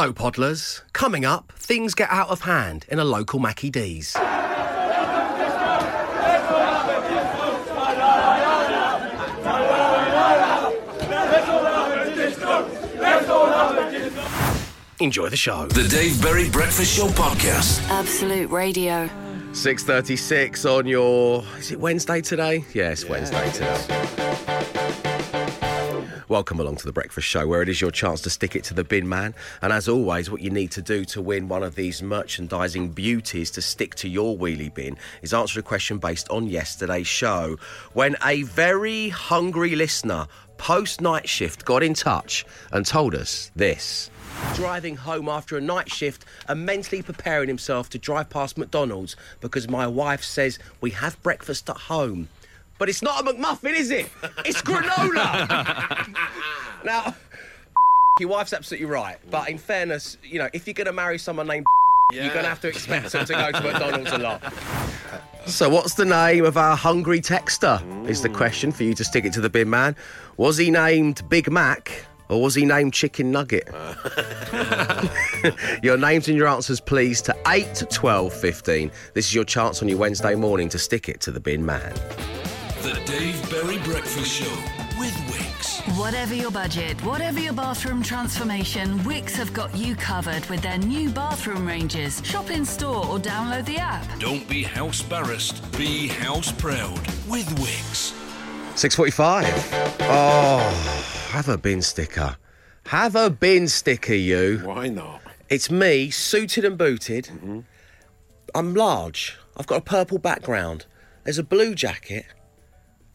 Hello, Podlers. Coming up, things get out of hand in a local Mackie D's. Enjoy the show. The Dave Berry Breakfast Show Podcast. Absolute Radio. 6.36 on your... Is it Wednesday today? Yes, Wednesday today. Welcome along to the Breakfast Show, where it is your chance to stick it to the bin man. And as always, what you need to do to win one of these merchandising beauties to stick to your wheelie bin is answer a question based on yesterday's show. When a very hungry listener post night shift got in touch and told us this. Driving home after a night shift and mentally preparing himself to drive past McDonald's because my wife says we have breakfast at home. But it's not a McMuffin, is it? It's granola. now, your wife's absolutely right. But in fairness, you know, if you're going to marry someone named you're going to have to expect them to go to McDonald's a lot. So, what's the name of our hungry texter? Is the question for you to stick it to the bin man. Was he named Big Mac? Or was he named Chicken Nugget? your names and your answers, please, to 8 to 12 15. This is your chance on your Wednesday morning to stick it to the bin man. The Dave Berry Breakfast Show with Wickes. Whatever your budget, whatever your bathroom transformation, Wickes have got you covered with their new bathroom ranges. Shop in store or download the app. Don't be house barrassed, be house proud with Wickes. 6.45. Oh, have a bin sticker. Have a bin sticker, you. Why not? It's me, suited and booted. Mm-hmm. I'm large. I've got a purple background. There's a blue jacket.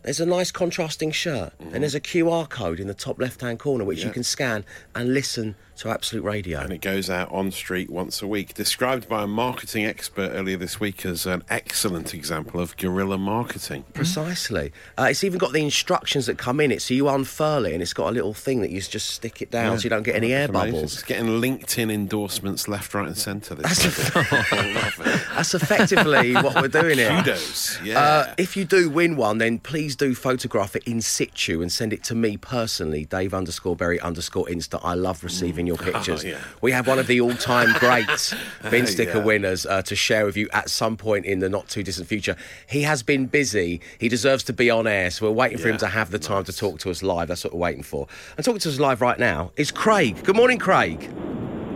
There's a nice contrasting shirt. And mm-hmm. there's a QR code in the top left hand corner which you can scan and listen to Absolute Radio. And it goes out on street once a week. Described by a marketing expert earlier this week as an excellent example of guerrilla marketing. Precisely. Uh, it's even got the instructions that come in it, so you unfurl it, and it's got a little thing that you just stick it down so you don't get any air amazing. bubbles. It's getting LinkedIn endorsements left, right, and centre. This That's, week. I love it. that's effectively what we're doing here. Kudos. Yeah. Uh, if you do win one, then please do photograph it in situ and send it to me personally, Dave underscore Berry underscore Insta. I love receiving your pictures. Oh, yeah. We have one of the all-time great bin sticker Yeah. winners uh, to share with you at some point in the not too distant future. He has been busy. He deserves to be on air, so we're waiting for him to have the time to talk to us live. That's what we're waiting for. And talking to us live right now is Craig. Good morning, Craig.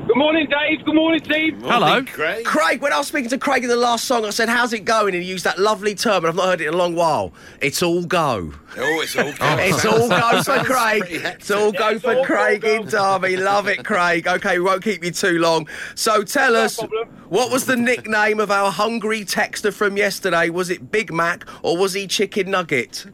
Good morning, Dave. Good morning, Steve. Morning, Craig. Craig, when I was speaking to Craig in the last song, I said, "How's it going?" And he used that lovely term, and I've not heard it in a long while. It's all go. Oh, it's all go. It's all go for Craig. It's all go it's for all Craig go, in. Derby. Love it, Craig. Okay, we won't keep you too long. So tell us, problem. what was the nickname of our hungry texter from yesterday? Was it Big Mac or was he Chicken Nugget?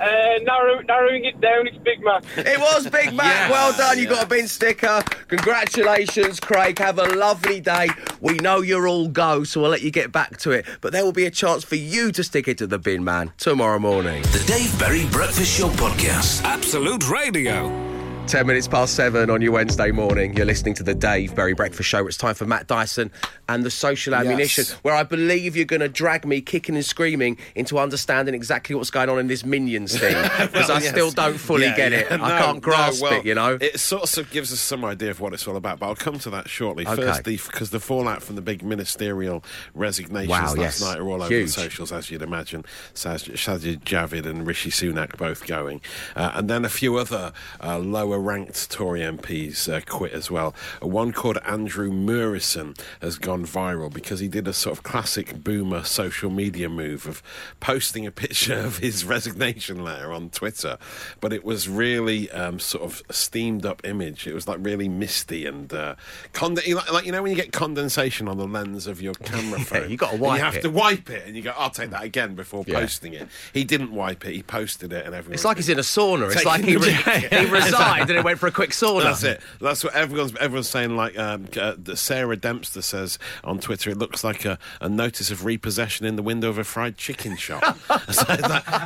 Uh, narrow, narrowing it down, it's Big Mac. It was Big Mac. Yes, well done. You got a bin sticker. Congratulations, Craig. Have a lovely day. We know you're all go, so we'll let you get back to it. But there will be a chance for you to stick it to the bin man tomorrow morning. The Dave Berry Breakfast Show Podcast. Absolute Radio. 10 minutes past seven on your Wednesday morning. You're listening to the Dave Berry Breakfast Show. It's time for Matt Dyson and the social ammunition, where I believe you're going to drag me kicking and screaming into understanding exactly what's going on in this Minions thing. Because I yes. still don't fully Yeah, get yeah. it. I can't no, grasp well, it, you know? It sort of gives us some idea of what it's all about, but I'll come to that shortly. Okay. First, because the, fallout from the big ministerial resignations Wow, last yes. night are all over the socials, as you'd imagine. Saj- Sajid Javid and Rishi Sunak both going. Uh, and then a few other uh, lower ranked Tory MPs uh, quit as well. Uh, one called Andrew Murrison has gone viral because he did a sort of classic boomer social media move of posting a picture of his resignation letter on Twitter, but it was really um, sort of a steamed up image. It was like really misty and uh, cond- like, like you know when you get condensation on the lens of your camera phone, you gotta and wipe You have it. to wipe it, and you go, "I'll take that again" before Yeah. posting it. He didn't wipe it; he posted it, and everyone. It's like he's in a sauna. It's like he, re- he resigned and he went for a quick sauna. That's it. That's what everyone's everyone's saying. Like um, uh, the Sarah Dempster says on Twitter, it looks like a, a notice of repossession in the window of a fried chicken shop. so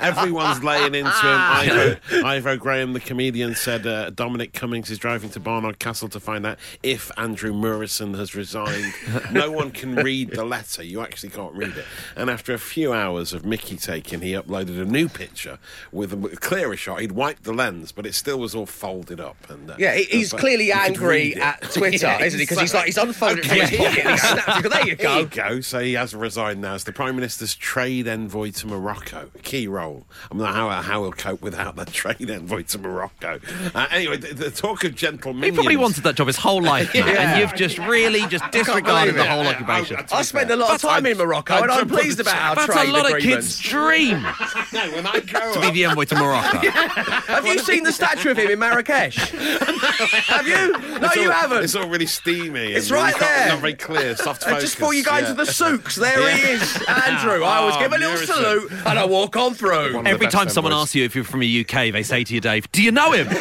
everyone's laying into him. Ivo, Ivo Graham, the comedian, said uh, Dominic Cummings is driving to Barnard Castle to find out if Andrew Murrison has resigned. no one can read the letter. You actually can't read it. And after a few hours of Mickey taking, he uploaded a new picture with a clearer shot. He'd wiped the lens, but it still was all folded folded up. And uh, Yeah, he's but clearly angry at Twitter, Yeah, isn't he? Because he's like he's exactly. unfolded it from his pocket and he yeah. snaps it. There you There go. you go. So he has resigned now as the Prime Minister's trade envoy to Morocco. Key role. I'm not how how he'll cope without that trade envoy to Morocco. Uh, anyway, the, the talk of gentlemen. He probably wanted that job his whole life, Matt, Yeah. and you've just really just disregarded the whole occupation. I- I spend a lot of time I- in Morocco, I and I'm pleased about our That's trade a lot agreements. of kids' dream No, when I grow to be the envoy to Morocco. Have you seen the statue of him in Marrakesh? Have you? No, It's you haven't. It's all really steamy. It's and right not- there. Not very clear. Soft And focus. just before you go yeah. into the souks, there he is, Andrew. I always Oh, give a little Murrison. salute and I walk on through. One of the Every time someone envoys. asks you if you're from the UK, they say to you, Dave, "Do you know him?"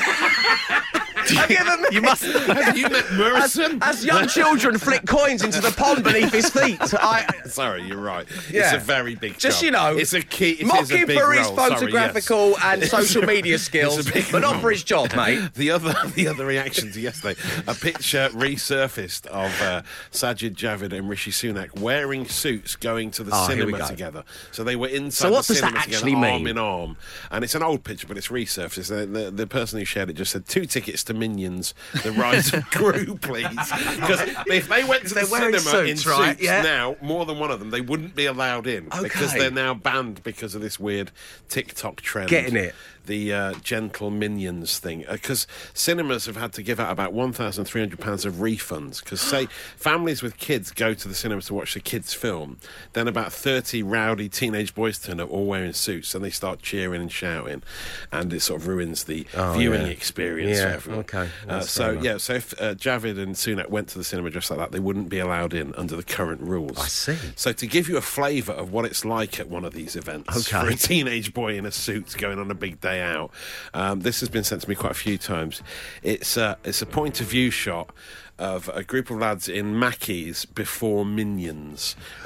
Have you ever met you must. Have you met as, Murrison? as young children flick coins into the pond beneath his feet. I, Sorry, you're right. It's a very big just job. you know, it's a key. It mock is him for his role. Sorry, yes. photographical and social media skills, but not for his job, mate. The other, the other reaction to yesterday, a picture resurfaced of uh, Sajid Javid and Rishi Sunak wearing suits going to the Oh, cinema together. So they were inside So what the does that cinema actually together, mean? arm in arm. And it's an old picture, but it's resurfaced. The, the, the person who shared it just said two tickets to Minions, the rise of Gru, please. Because if they went to the cinema suits, in right? suits Yeah. now, more than one of them, they wouldn't be allowed in because they're now banned because of this weird TikTok trend. Getting it. The uh, gentle minions thing, because cinemas have had to give out about one thousand three hundred pounds of refunds. Because say families with kids go to the cinema to watch the kids' film, then about thirty rowdy teenage boys turn up, all wearing suits, and they start cheering and shouting, and it sort of ruins the viewing yeah. experience Yeah, for everyone. okay. Uh, so yeah, so if uh, Javid and Sunak went to the cinema just like that, they wouldn't be allowed in under the current rules. I see. So to give you a flavour of what it's like at one of these events Okay. for a teenage boy in a suit going on a big day out, um, this has been sent to me quite a few times. It's uh, it's a point of view shot. Of a group of lads in Mackies before Minions.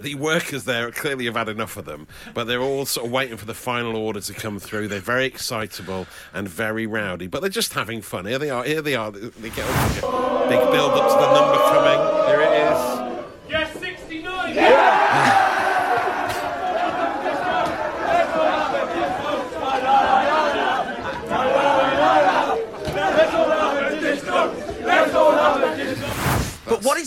The workers there clearly have had enough of them, but they're all sort of waiting for the final order to come through. They're very excitable and very rowdy, but they're just having fun. Here they are. Here they are. They get a big build up to the number coming. Here it is.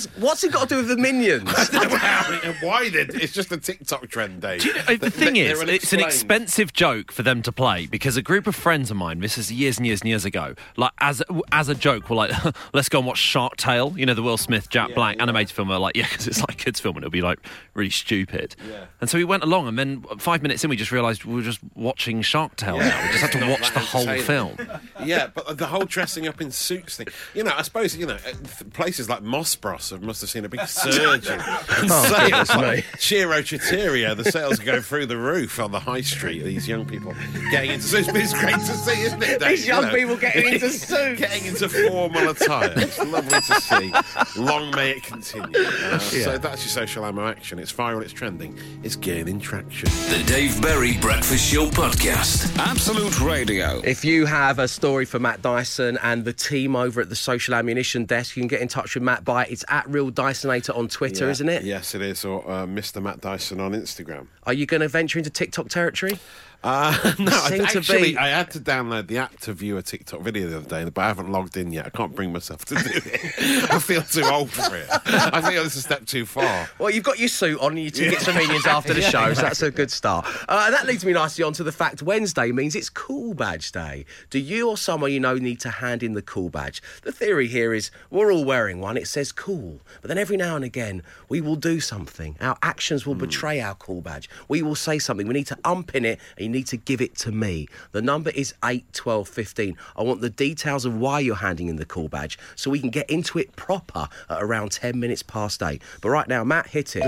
Is what's it got to do with the minions? and why did it's just a TikTok trend, Dave. Uh, the thing They're is, it's an expensive joke for them to play because a group of friends of mine, this is years and years and years ago, like as as a joke, were like, let's go and watch Shark Tale, you know, the Will Smith, Jack Black animated film. We're like, yeah, because it's like kids' film and it'll be like really stupid. Yeah. And so we went along, and then five minutes in, we just realised we were just watching Shark Tale now. We just had to watch the whole film. yeah, but the whole dressing up in suits thing. You know, I suppose you know uh, places like Mossbros have- must have seen a big surge in in Oh, sales. Like Chiro the sales go through the roof on the high street. These young people getting into suits. But it's great to see, isn't it? Dave? These You young know? people getting into suits. getting into formal attire. It's lovely to see. Long may it continue. Uh, So that's your social ammo action. It's viral. It's trending. It's gaining traction. The Dave Berry Breakfast Show Podcast. Absolute Radio. If you have a story for Matt Dyson and the team over at the Social Ammunition Desk, you can get in touch with Matt by it's at Real Dysonator on Twitter, Yeah. isn't it? Yes, it is. Or uh, Mr. Matt Dyson on Instagram. Are you going to venture into TikTok territory? Uh, no, I, actually, be- I had to download the app to view a TikTok video the other day, but I haven't logged in yet. I can't bring myself to do it. I feel too old for it. I think it's a step too far. Well, you've got your suit on and your tickets for Minions after the show, so that's a good start. Uh, and that leads me nicely on to the fact Wednesday means it's Cool Badge Day. Do you or someone you know need to hand in the Cool Badge? The theory here is we're all wearing one, it says cool, but then every now and again we will do something. Our actions will betray our Cool Badge. We will say something. We need to unpin it and you need to give it to me. The number is 8 12 15. I want the details of why you're handing in the call Badge so we can get into it proper at around 10 minutes past 8. But right now, Matt, hit it.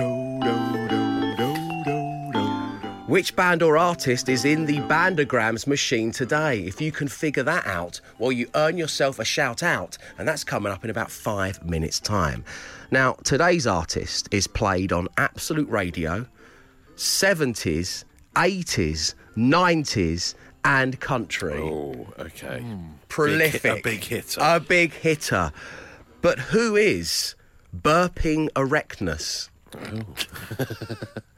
Which band or artist is in the Bandograms machine today? If you can figure that out, well, you earn yourself a shout out, and that's coming up in about five minutes' time. Now, today's artist is played on Absolute Radio, 70s, 80s, 90s, and country. Oh, okay. Hmm. Prolific. Big hit- a big hitter. A big hitter. But who is burping erectness? Oh.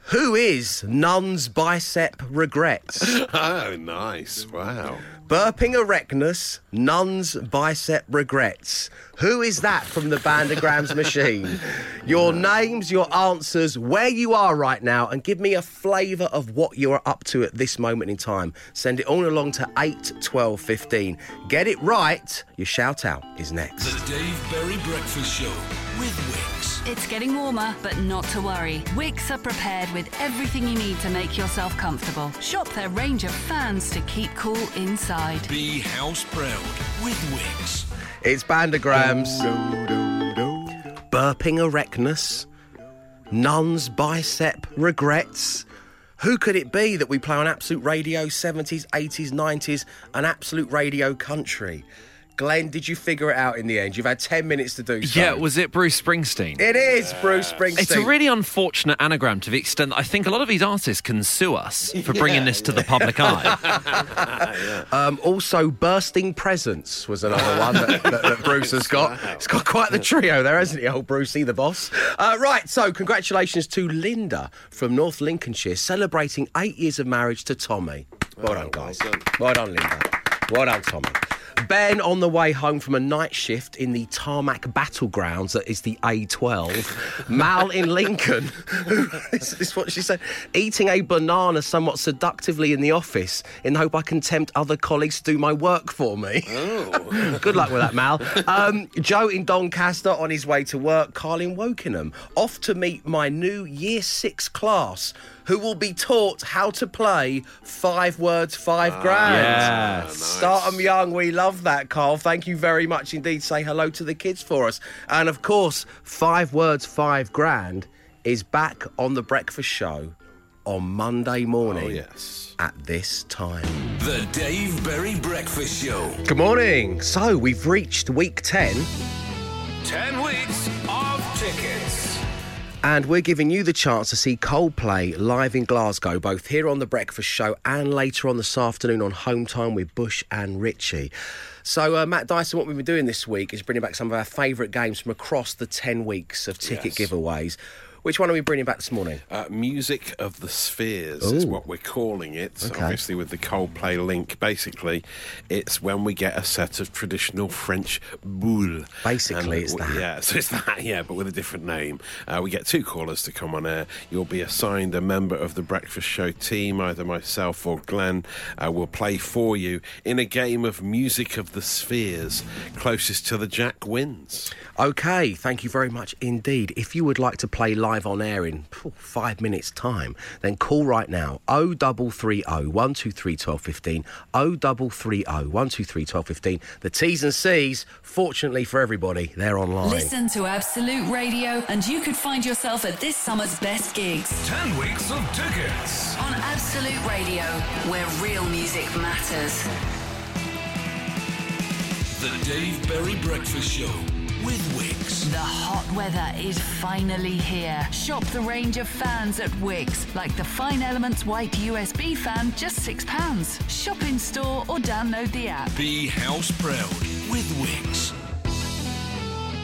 who is nun's bicep regrets? Oh, nice. Wow. Burping erectness, nun's bicep regrets. Who is that from the Bandagrams machine? Your names, your answers, where you are right now, and give me a flavour of what you are up to at this moment in time. Send it all along to 8 12 15. Get it right, your shout out is next. The Dave Berry Breakfast Show with Wickes. It's getting warmer, but not to worry. Wickes are prepared with everything you need to make yourself comfortable. Shop their range of fans to keep cool inside. Be house proud with Wickes. It's Bandagrams. Burping erectness, nun's bicep regrets. Who could it be that we play on Absolute Radio 70s, 80s, 90s, an Absolute Radio Country? Glenn, did you figure it out in the end? You've had 10 minutes to do so. Yeah, was it Bruce Springsteen? It is Bruce Springsteen. It's a really unfortunate anagram to the extent that I think a lot of these artists can sue us for bringing this to the public eye. Um, also, Bursting Presents was another one that, that, that Bruce has got. He's got quite the trio there, hasn't he, old Brucey, the boss? Uh, right, so congratulations to Linda from North Lincolnshire celebrating eight years of marriage to Tommy. Well done, guys. Well done, Linda. Well done, Tommy. Ben on the way home from a night shift in the tarmac battlegrounds that is the A12. Mal in Lincoln, this, is what she said, eating a banana somewhat seductively in the office in the hope I can tempt other colleagues to do my work for me. Good luck with that, Mal. Um, Joe in Doncaster on his way to work. Carl in Wokingham off to meet my new year six class. Who will be taught how to play five words, five ah, grand? yes. Ah, Start 'em young. We love that, Carl. Thank you very much indeed. Say hello to the kids for us. And of course, five words, five grand is back on the breakfast show on Monday morning Oh, yes. at this time. The Dave Berry Breakfast Show. Good morning. So we've reached week 10. 10 weeks of tickets. And we're giving you the chance to see Coldplay live in Glasgow, both here on The Breakfast Show and later on this afternoon on Home Time with Bush and Richie. So, uh, Matt Dyson, what we've been doing this week is bringing back some of our favourite games from across the 10 weeks of ticket Yes. giveaways. Which one are we bringing back this morning? Uh, Music of the Spheres is what we're calling it. Okay. Obviously, with the Coldplay link, basically, it's when we get a set of traditional French boules. Basically, it's that. Yeah, so it's that, yeah, but with a different name. Uh, we get two callers to come on air. You'll be assigned a member of the Breakfast Show team, either myself or Glenn. Uh, will play for you in a game of Music of the Spheres. Closest to the Jack wins. Okay, thank you very much indeed. If you would like to play live on air in phew, five minutes' time, then call right now 0330 123 1215. 0330 123 1215. The T's and C's, fortunately for everybody, they're online. Listen to Absolute Radio, and you could find yourself at this summer's best gigs 10 weeks of tickets. on Absolute Radio, where real music matters. The Dave Berry Breakfast Show with Wickes. The hot weather is finally here. Shop the range of fans at Wickes, like the Fine Elements White USB fan, just £6. Shop in store or download the app. Be house proud with Wickes.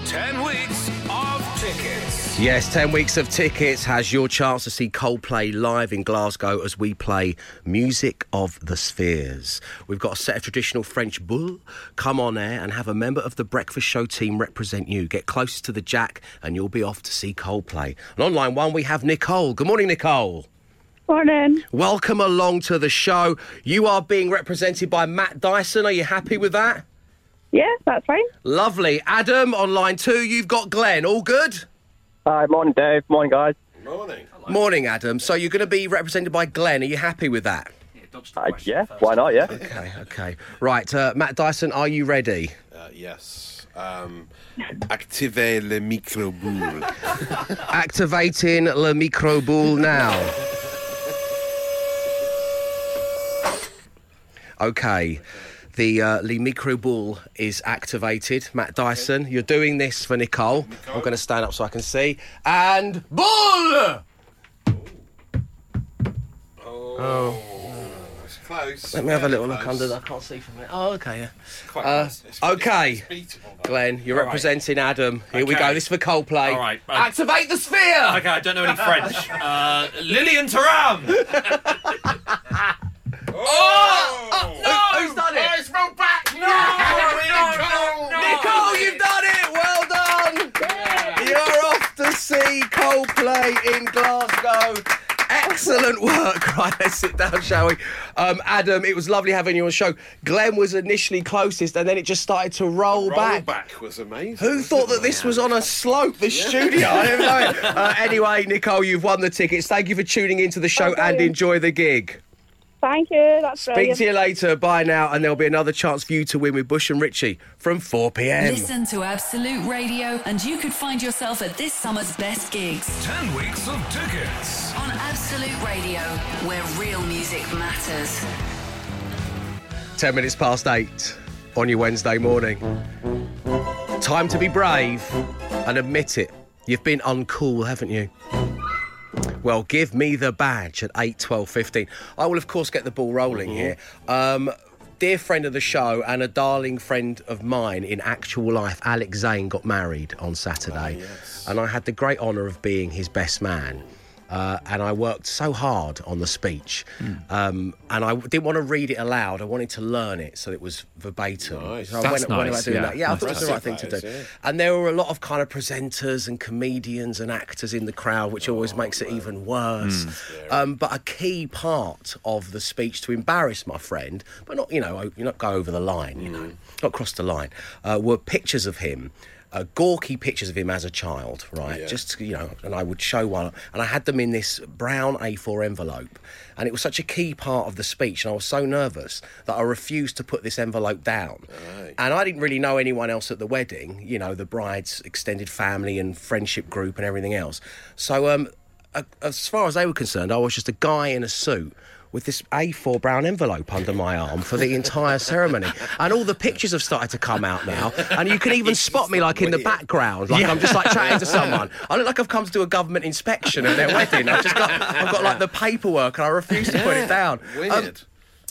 10 weeks of tickets. Yes, 10 weeks of tickets has your chance to see Coldplay live in Glasgow as we play Music of the Spheres. We've got a set of traditional French boule. Come on air and have a member of the Breakfast Show team represent you. Get closest to the jack and you'll be off to see Coldplay. And on line one, we have Nicole. Good morning, Nicole. Morning. Welcome along to the show. You are being represented by Matt Dyson. Are you happy with that? Yeah, that's fine. Lovely. Adam, on line two, you've got Glenn. All good? Hi, morning, Dave. Morning, guys. Morning. Morning, Adam. So you're going to be represented by Glenn. Are you happy with that? Uh, yeah, why not? Yeah. Okay, okay. Right, uh, Matt Dyson, are you ready? Uh, yes. Um, activez le microboule. Activating le micro boule now. Okay. The uh, Le Micro Boule is activated. Matt Dyson, you're doing this for Nicole. I'm going to stand up so I can see. And Bull! It's close. Let me have a little look Close. under that. I can't see from there. Oh, okay, yeah. Quite Uh, close. It's- okay. it's beatable. Glenn, you're All right. representing Adam. Here we go. This is for Coldplay. All right, uh, Activate the sphere! Okay, I don't know any French. Uh, Lilian Thuram! Oh! no! Who's done it? Roll back! No, no, no! Nicole, you've done it! Well done! You're off to see Coldplay in Glasgow. Excellent work. Right, let's sit down, shall we? Um, Adam, it was lovely having you on the show. Glenn was initially closest, and then it just started to roll, back. Rollback was amazing. Who thought that this was on a slope, the studio? I didn't know. Uh, anyway, Nicole, you've won the tickets. Thank you for tuning into the show Oh, and enjoy the gig. Thank you. That's Speak brilliant. to you later. Bye now. And there'll be another chance for you to win with Bush and Ritchie from 4 p.m. Listen to Absolute Radio, and you could find yourself at this summer's best gigs 10 weeks of tickets. on Absolute Radio, where real music matters. 10 minutes past 8 on your Wednesday morning. Time to be brave and admit it. You've been uncool, haven't you? Well, give me the badge at 8, 12, 15. I will, of course, get the ball rolling here. Um, dear friend of the show and a darling friend of mine in actual life, Alex Zane, got married on Saturday. And I had the great honour of being his best man. Uh, and I worked so hard on the speech, um, and I didn't want to read it aloud. I wanted to learn it so it was verbatim. Nice. So That's went, nice, doing yeah. that. Yeah, I thought it was the right thing to do. Yeah. And there were a lot of kind of presenters and comedians and actors in the crowd, which always makes it even worse. Um, but a key part of the speech to embarrass my friend, but not, you know, you not go over the line, you know, not cross the line, uh, were pictures of him. Uh, gawky pictures of him as a child, right? Yeah. Just you know, and I would show one, and I had them in this brown A4 envelope, and it was such a key part of the speech, and I was so nervous that I refused to put this envelope down. And I didn't really know anyone else at the wedding, you know, the bride's extended family and friendship group and everything else. So, um, as far as they were concerned, I was just a guy in a suit with this A4 brown envelope under my arm for the entire ceremony. And all the pictures have started to come out now. And you can even spot me like in the background, like I'm just like chatting to someone. I look like I've come to do a government inspection at their wedding. I've just got I've got like the paperwork and I refuse to put it down. Um, Weird.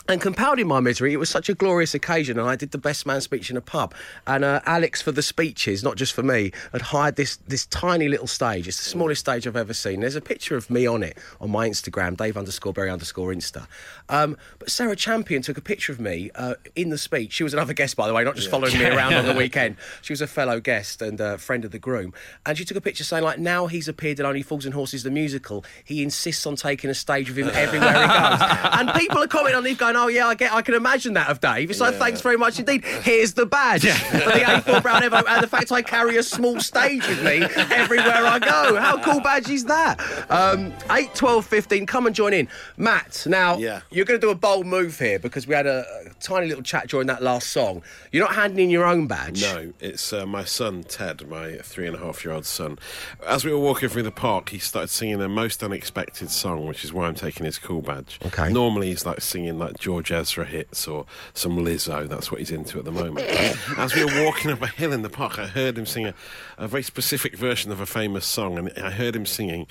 And compounding my misery, it was such a glorious occasion, and I did the best man speech in a pub. And uh, Alex, for the speeches, not just for me, had hired this this tiny little stage. It's the smallest stage I've ever seen. There's a picture of me on it on my Instagram, Dave underscore Berry underscore Insta. Um, but Sarah Champion took a picture of me uh, in the speech. She was another guest, by the way, not just following me around on the weekend. She was a fellow guest and uh, friend of the groom. And she took a picture saying, like, now he's appeared in Only Fools and Horses, the musical. He insists on taking a stage with him everywhere he goes. and people are commenting on these going, oh, yeah, I get, I can imagine that of Dave. It's like, thanks very much indeed. Here's the badge for the A4 Brown envelope and the fact I carry a small stage with me everywhere I go. How cool badge is that? Um, 8, 12, 15, come and join in. Matt, now, Yeah. you're going to do a bold move here because we had a, a tiny little chat during that last song. You're not handing in your own badge. No, it's uh, my son Ted, my three and a half year old son. As we were walking through the park, he started singing a most unexpected song, which is why I'm taking his cool badge. Okay. Normally he's like singing like George Ezra hits or some Lizzo. That's what he's into at the moment. As we were walking up a hill in the park, I heard him sing a, a very specific version of a famous song, and I heard him singing.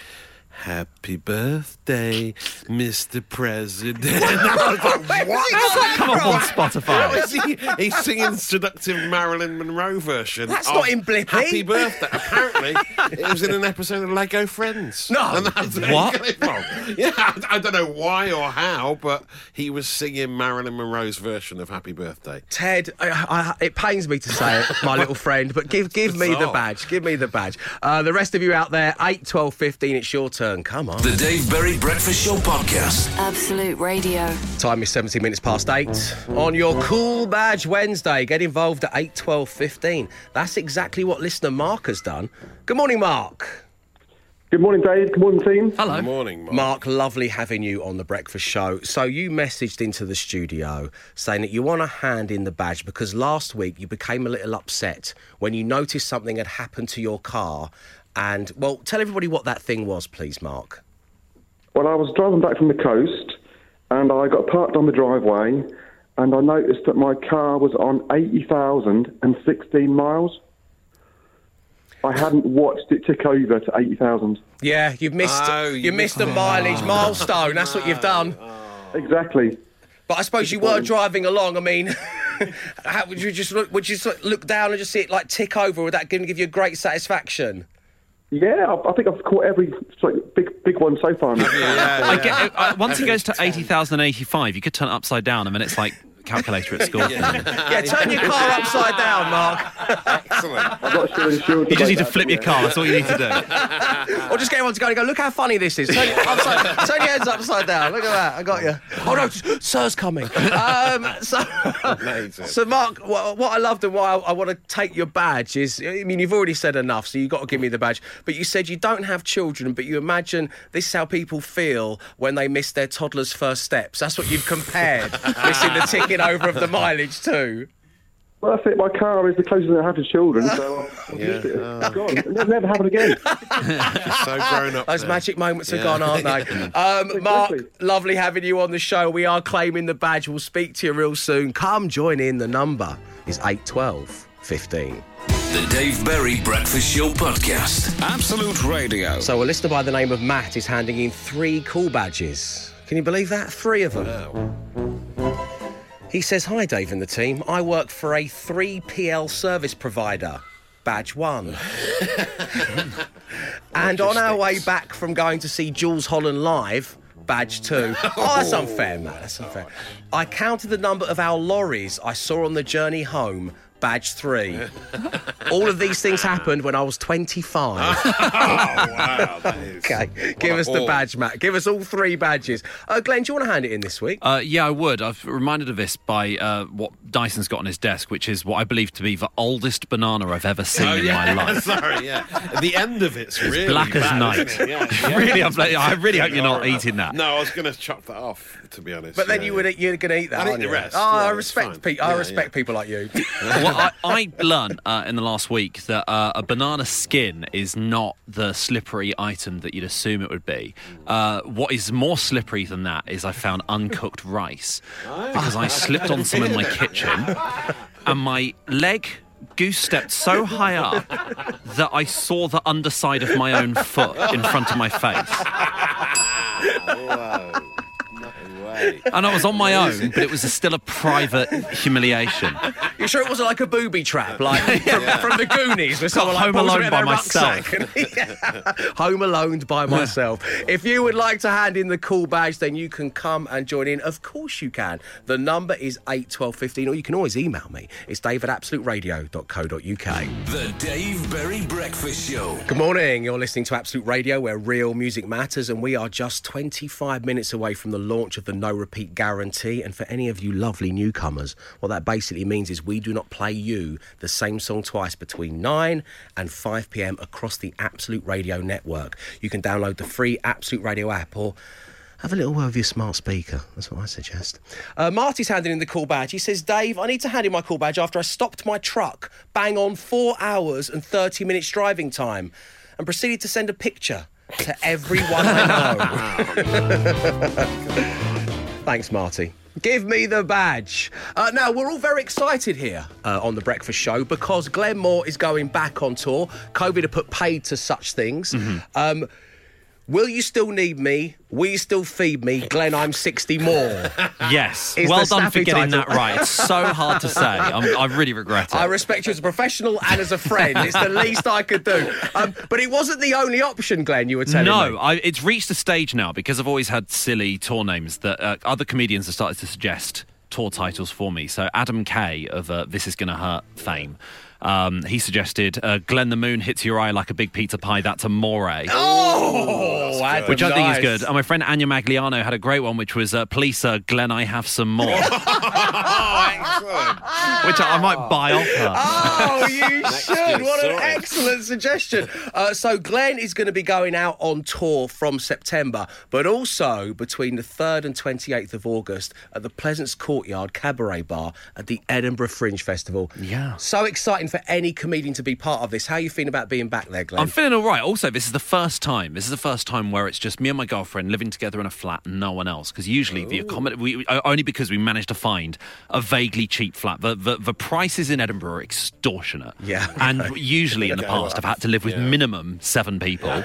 Happy birthday, Mr. President. I was like, what? Come up on Spotify. Is He- He's singing seductive Marilyn Monroe version. That's of not in Blippi. Happy birthday. Apparently, it was in an episode of Lego Friends. No. and that's What? Yeah, I, I don't know why or how, but he was singing Marilyn Monroe's version of Happy Birthday. Ted, I, I, it pains me to say it, my little friend, but give give me the badge. Give me the badge. Uh, the rest of you out there, 8, 12, 15, it's your turn. Come on. The Dave Berry Breakfast Show Podcast. Absolute Radio. Time is 17 minutes past 8. On your Cool Badge Wednesday, get involved at 8, 12, 15. That's exactly what listener Mark has done. Good morning, Mark. Good morning, Dave. Good morning, team. Hello. Good morning, Mark. Mark, lovely having you on the breakfast show. So you messaged into the studio saying that you want to hand in the badge because last week you became a little upset when you noticed something had happened to your car. And well, tell everybody what that thing was, please, Mark. Well, I was driving back from the coast and I got parked on the driveway and I noticed that my car was on 80,016 miles. I hadn't watched it tick over to 80,000. Yeah, you've missed Oh, you, you missed missed a it. mileage oh. milestone. That's what you've done. Exactly. But I suppose you were driving along. I mean, how, would you just look, would you sort of look down and just see it like tick over? Would that going give you great satisfaction? Yeah, I, I think I've caught every sort of big big one so far. I get, uh, once it goes to 80,085, you could turn it upside down. And then it's like calculator at school. Yeah, turn your car upside down, Mark. Excellent. I've got to show. You just need to flip your car. That's all you need to do. Or just get everyone to go and go, look how funny this is. Turn, it upside, turn your heads upside down. Look at that. I got you. Oh, no, Sir's coming. Um, so, so, Mark, what, what I loved and why I, I want to take your badge is I mean, you've already said enough, so you've got to give me the badge. But you said you don't have children, but you imagine this is how people feel when they miss their toddler's first steps. That's what you've compared missing the ticking over of the mileage too. Well, that's it. My car is the closest I have to children, so I've Yeah. missed it. Oh. It's gone. It'll never happen again. so grown up. Those now. magic moments are gone, aren't they? Um, Mark, Exactly. lovely having you on the show. We are claiming the badge. We'll speak to you real soon. Come join in. The number is 812 15. The Dave Berry Breakfast Show Podcast. Absolute Radio. So, a listener by the name of Matt is handing in three cool badges. Can you believe that? Three of them. He says, Hi, Dave and the team. I work for a 3PL service provider. Badge one. and on our way back from going to see Jools Holland live, badge two. Oh, that's unfair, Matt. That's unfair. I counted the number of our lorries I saw on the journey home. Badge three. All of these things happened when I was 25. Oh, wow. That is, Okay, give us the haul. badge, Matt. Give us all three badges. Uh, Glenn, do you want to hand it in this week? Uh, yeah, I would. I've reminded of this by uh, what Dyson's got on his desk, which is what I believe to be the oldest banana I've ever seen Oh, in my life. Sorry, yeah. The end of it's really Black as bad, night. isn't it? Yeah, yeah. really, I'm, I really hope you're not eating that. No, I was going to chop that off, to be honest. but then yeah, you yeah. would you're going to eat that. I'd eat the rest, Oh, yeah, I respect fine. people. I respect yeah. people like you. well, I, I learned uh, in the last week that uh, a banana skin is not the slippery item that you'd assume it would be. Uh, what is more slippery than that is I found uncooked rice because I slipped on some in my kitchen and my leg goose stepped so high up that I saw the underside of my own foot in front of my face. Whoa. No. And I was on my own, but it was a, still a private humiliation. You sure it wasn't like a booby trap, like from, from the Goonies, where someone like Home Alone by myself. and- Yeah. Home alone by myself. if you would like to hand in the cool badge, then you can come and join in. Of course you can. The number is eight twelve fifteen, or you can always email me. It's dave at absoluteradio.co.uk. The Dave Berry Breakfast Show. Good morning. You're listening to Absolute Radio, where real music matters, and we are just 25 minutes away from the launch of the No Repeat Guarantee. And for any of you lovely newcomers, what that basically means is we do not play you the same song twice between 9 and 5 pm across the Absolute Radio network. You can download the free Absolute Radio app or have a little word with your smart speaker. That's what I suggest. Uh, Marty's handing in the call badge. He says, Dave, I need to hand in my call badge after I stopped my truck, bang on four hours and 30 minutes driving time, and proceeded to send a picture to everyone I know. Thanks, Marty. Give me the badge. Uh, now, we're all very excited here uh, on The Breakfast Show because Glenn Moore is going back on tour. COVID have put paid to such things. Um, will you still need me? Will you still feed me? Glenn, I'm 60 more. Yes. Is well done for getting title. that right. It's so hard to say. I'm, I really regret it. I respect you as a professional and as a friend. It's the least I could do. Um, but it wasn't the only option, Glenn, you were telling me. no, me. I, it's reached a stage now because I've always had silly tour names that uh, other comedians have started to suggest tour titles for me. So Adam Kay of uh, This Is Gonna Hurt fame. Um, he suggested uh, Glenn the Moon hits your eye like a big pizza pie. That's a more. Oh, Adam, Which I think is good. And my friend Ania Magliano had a great one, which was uh, Please, sir, Glenn, I have some more. Oh, excellent. which I, I might buy off her. Oh, you should. year's What an excellent suggestion. Uh, so, Glenn is going to be going out on tour from September, but also between the 3rd and 28th of August at the Pleasance Courtyard Cabaret Bar at the Edinburgh Fringe Festival. Yeah. So exciting for any comedian to be part of this. How are you feeling about being back there, Glenn? I'm feeling all right. Also, this is the first time. This is the first time where it's just me and my girlfriend living together in a flat and no one else. Because usually the we, we- only because we managed to find a vaguely cheap flat. The, the the prices in Edinburgh are extortionate. Yeah. And usually in the past, I've had to live with minimum seven people.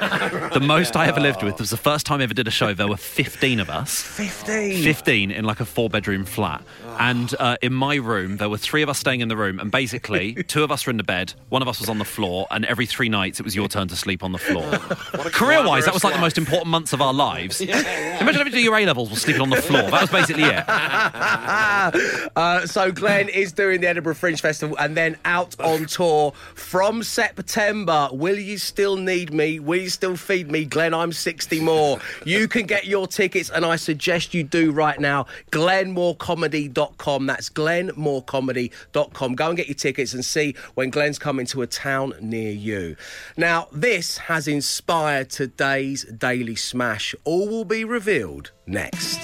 the most I ever lived with was the first time I ever did a show. There were 15 of us. 15. 15 in like a four bedroom flat. And uh, in my room, there were three of us staying in the room. And basically, two of us were in the bed, one of us was on the floor. And every three nights, it was your turn to sleep on the floor. Career wise, that was like the most most important months of our lives. Imagine having to do your A levels while sleeping on the floor. That was basically it. uh, so Glenn is doing the Edinburgh Fringe Festival and then out on tour from September. Will you still need me? Will you still feed me? Glenn, I'm 60 more. You can get your tickets, and I suggest you do right now. GlennMooreComedy.com. That's GlennMooreComedy.com. Go and get your tickets and see when Glenn's coming to a town near you. Now, this has inspired today's Daily Smash. All will be revealed next.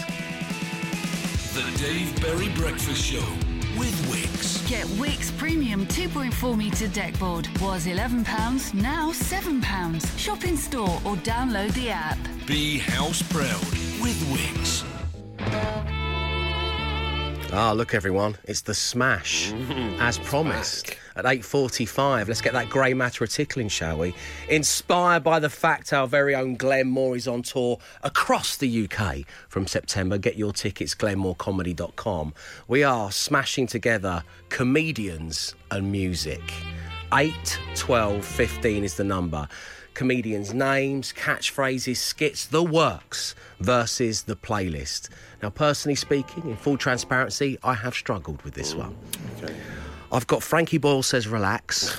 The Dave Berry Breakfast Show with Wickes. Get Wickes Premium 2.4 metre deck board. Was £11, now £7. Shop in store or download the app. Be house proud with Wickes. Ah, look, everyone, it's the smash, as promised at 8.45. Let's get that grey matter a tickling, shall we? Inspired by the fact our very own Glenn Moore is on tour across the UK from September. Get your tickets, glennmoorecomedy.com. We are smashing together comedians and music. 8, 12, 15 is the number. Comedians' names, catchphrases, skits, the works versus the playlist. Now, personally speaking, in full transparency, I have struggled with this one. I've got Frankie Boyle says relax,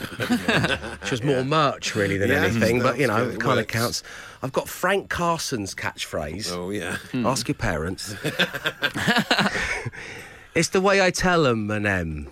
which was more merch really than Yeah, anything, but you know, it kind of counts. I've got Frank Carson's catchphrase. Oh, yeah. Ask your parents. it's the way I tell them, Manem.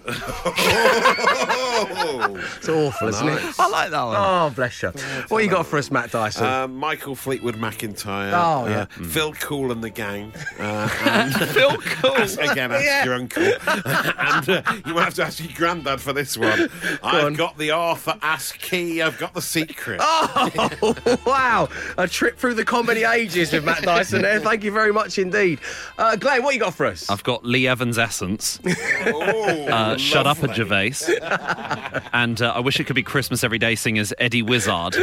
it's awful, isn't it? Nice. I like that one. Oh, bless you. What you got for us, Matt Dyson? Uh, Michael Fleetwood McIntyre. Oh, uh, yeah. Phil Cool and the gang. Uh, and Phil Cool. ask- again, ask Yeah. your uncle. and uh, you might have to ask your granddad for this one. I've on. got the Arthur Ask key. I've got the secret. Oh, wow. A trip through the comedy ages with Matt Dyson there. Thank you very much indeed. Uh, Glenn, what you got for us? I've got Lee Evans' Essence. Oh, Uh, shut up, a lovely. Gervais. and uh, I wish it could be Christmas every day singers Eddie Wizard.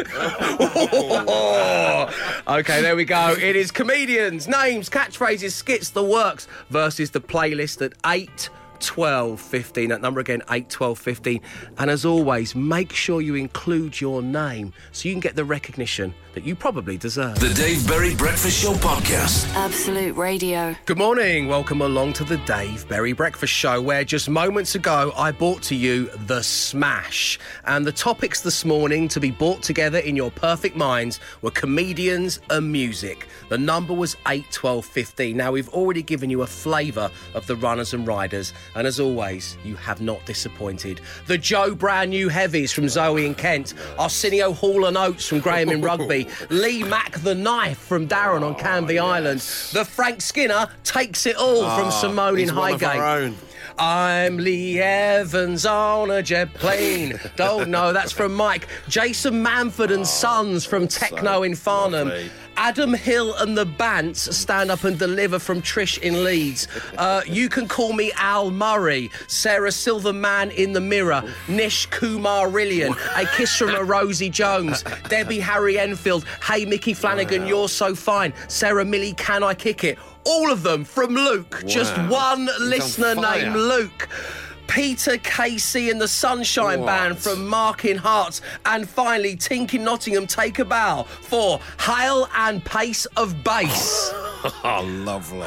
Oh, okay, there we go. It is comedians, names, catchphrases, skits, the works versus the playlist at 8, 12, 15. That number again, 8, 12, 15. And as always, make sure you include your name so you can get the recognition that you probably deserve. The Dave Berry Breakfast Show podcast. Absolute Radio. Good morning. Welcome along to the Dave Berry Breakfast Show, where just moments ago I brought to you the Smash. And the topics this morning to be brought together in your perfect minds were comedians and music. The number was 8, 12, 15. Now, we've already given you a flavour of the runners and riders. And as always, you have not disappointed. The Jo Brand New Heavies from Zoe and Kent, Arsenio Hall and Oates from Graham in Rugby, Lee Mack the Knife from Darren on Canvey Island, the Frank Skinner Takes It All from Simone in He's one of Highgate. I'm Lee Evans on a jet plane. Don't know, that's from Mike. Jason Manford and Sons from Techno in Farnham. lovely. Adam Hill and the Bants stand up and deliver from Trish in Leeds. Uh, you can call me Al Murray. Sarah Silverman in the Mirror. Nish Kumar Rillian. A kiss from a Rosie Jones. Debbie Harry Enfield. Hey Mickey Flanagan, you're so fine. Sarah Millie, can I kick it? All of them from Luke. Just one on listener fire. named Luke. Peter Casey and the Sunshine What? Band from Marking Hearts. And finally, Tink in Nottingham take a bow for Hail and Pace of Bass. Oh, lovely.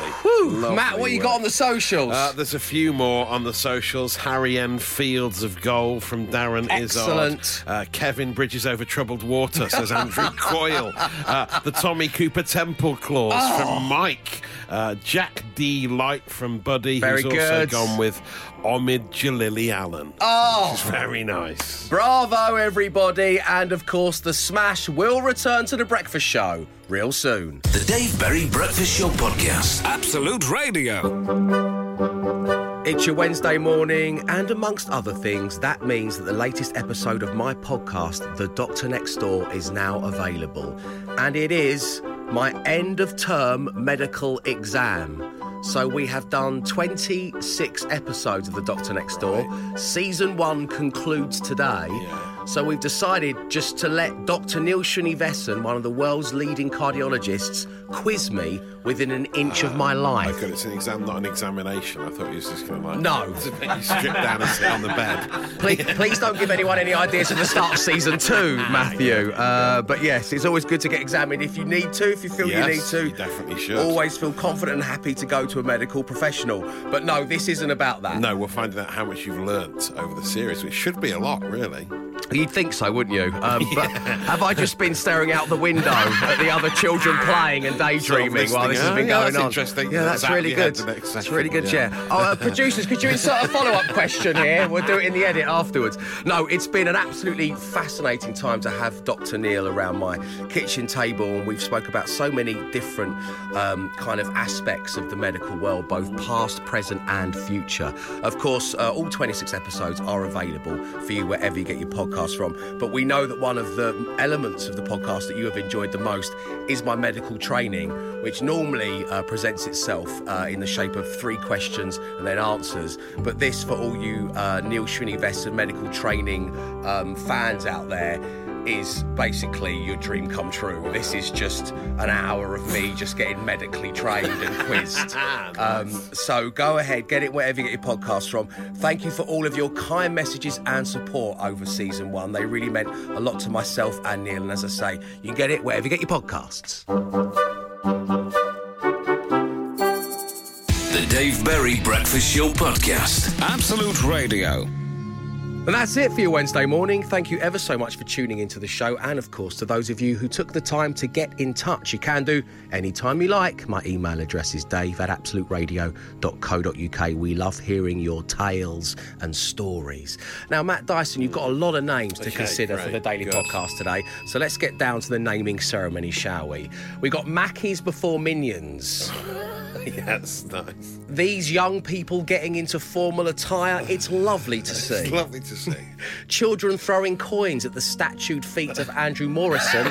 Lovely Matt, what you got on the socials? Uh, there's a few more on the socials. Harry N. Fields of Goal from Darren Excellent. Izzard. Uh, Kevin Bridges over troubled water, says Andrew Coyle. Uh, the Tommy Cooper Temple Clause Oh. from Mike. Uh, Jack D. Light from Buddy, Very who's good. also gone with Omid Djalili Allen. Oh. Which is very nice. Bravo, everybody. And of course, the Smash will return to the breakfast show real soon. The Dave Berry Breakfast Show podcast. Absolute Radio. It's your Wednesday morning, and amongst other things, that means that the latest episode of my podcast, The Doctor Next Door, is now available. And it is my end of term medical exam. So we have done 26 episodes of The Doctor Next Door. Season one concludes today. So we've decided just to let Dr. Neil Srinivasan, one of the world's leading cardiologists, quiz me within an inch of my My life. God, it's an exam, not an examination. I thought he was just going to like No. strip down and sit on the bed. Please, please don't give anyone any ideas at the start of season two, Matthew. Uh, but yes, it's always good to get examined if you need to, if you feel you need to. you definitely should. Always feel confident and happy to go to a medical professional. But no, this isn't about that. No, we're finding out how much you've learnt over the series, which should be a lot, really. You'd think so, wouldn't you? Um, But have I just been staring out the window at the other children playing and daydreaming while this has Oh, been yeah, going that's on? interesting. Yeah, that's Zap really good. That's really good, yeah. yeah. Oh, uh, producers, could you insert a follow-up question here? We'll do it in the edit afterwards. No, it's been an absolutely fascinating time to have Dr. Neil around my kitchen table, and we've spoke about so many different um, kind of aspects of the medical world, both past, present, and future. Of course, uh, all 26 episodes are available for you wherever you get your podcasts from. But we know that one of the elements of the podcast that you have enjoyed the most is my medical training, which normally uh, presents itself uh, in the shape of three questions and then answers. But this, for all you uh, Neil Srinivasan medical training um, fans out there, is basically your dream come true. This is just an hour of me just getting medically trained and quizzed. um, so go ahead, get it wherever you get your podcast from. Thank you for all of your kind messages and support over season one. They really meant a lot to myself and Neil. And as I say, you can get it wherever you get your podcasts. The Dave Berry Breakfast Show Podcast. Absolute Radio. And that's it for your Wednesday morning. Thank you ever so much for tuning into the show. And of course, to those of you who took the time to get in touch, you can do anytime you like. My email address is dave at absoluteradio.co.uk. We love hearing your tales and stories. Now, Matt Dyson, you've got a lot of names to Okay, consider for the daily Good. podcast today. So let's get down to the naming ceremony, shall we? We got Mackies before Minions. yes, nice. These young people getting into formal attire, it's lovely to see. It's lovely to see. Children throwing coins at the statued feet of Andrew Murrison.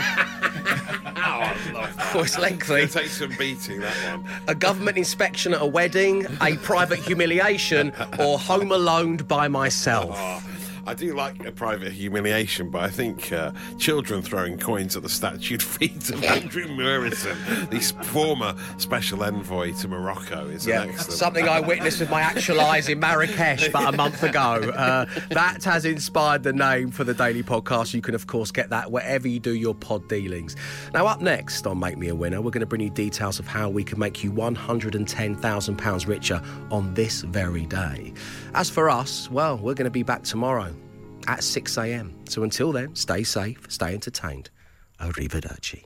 Oh, it's lengthy. Take some beating, that one. A government inspection at a wedding, a private humiliation, or home alone by myself. Oh, I do like a private humiliation, but I think uh, children throwing coins at the statued feet of Andrew Murrison, the former special envoy to Morocco, is Yeah, an excellent. something I witnessed with my actual eyes in Marrakesh about a month ago. Uh, that has inspired the name for the daily podcast. You can, of course, get that wherever you do your pod dealings. Now, up next on Make Me a Winner, we're going to bring you details of how we can make you £110,000 richer on this very day. As for us, well, we're going to be back tomorrow at 6 a.m. So until then, stay safe, stay entertained. Arrivederci.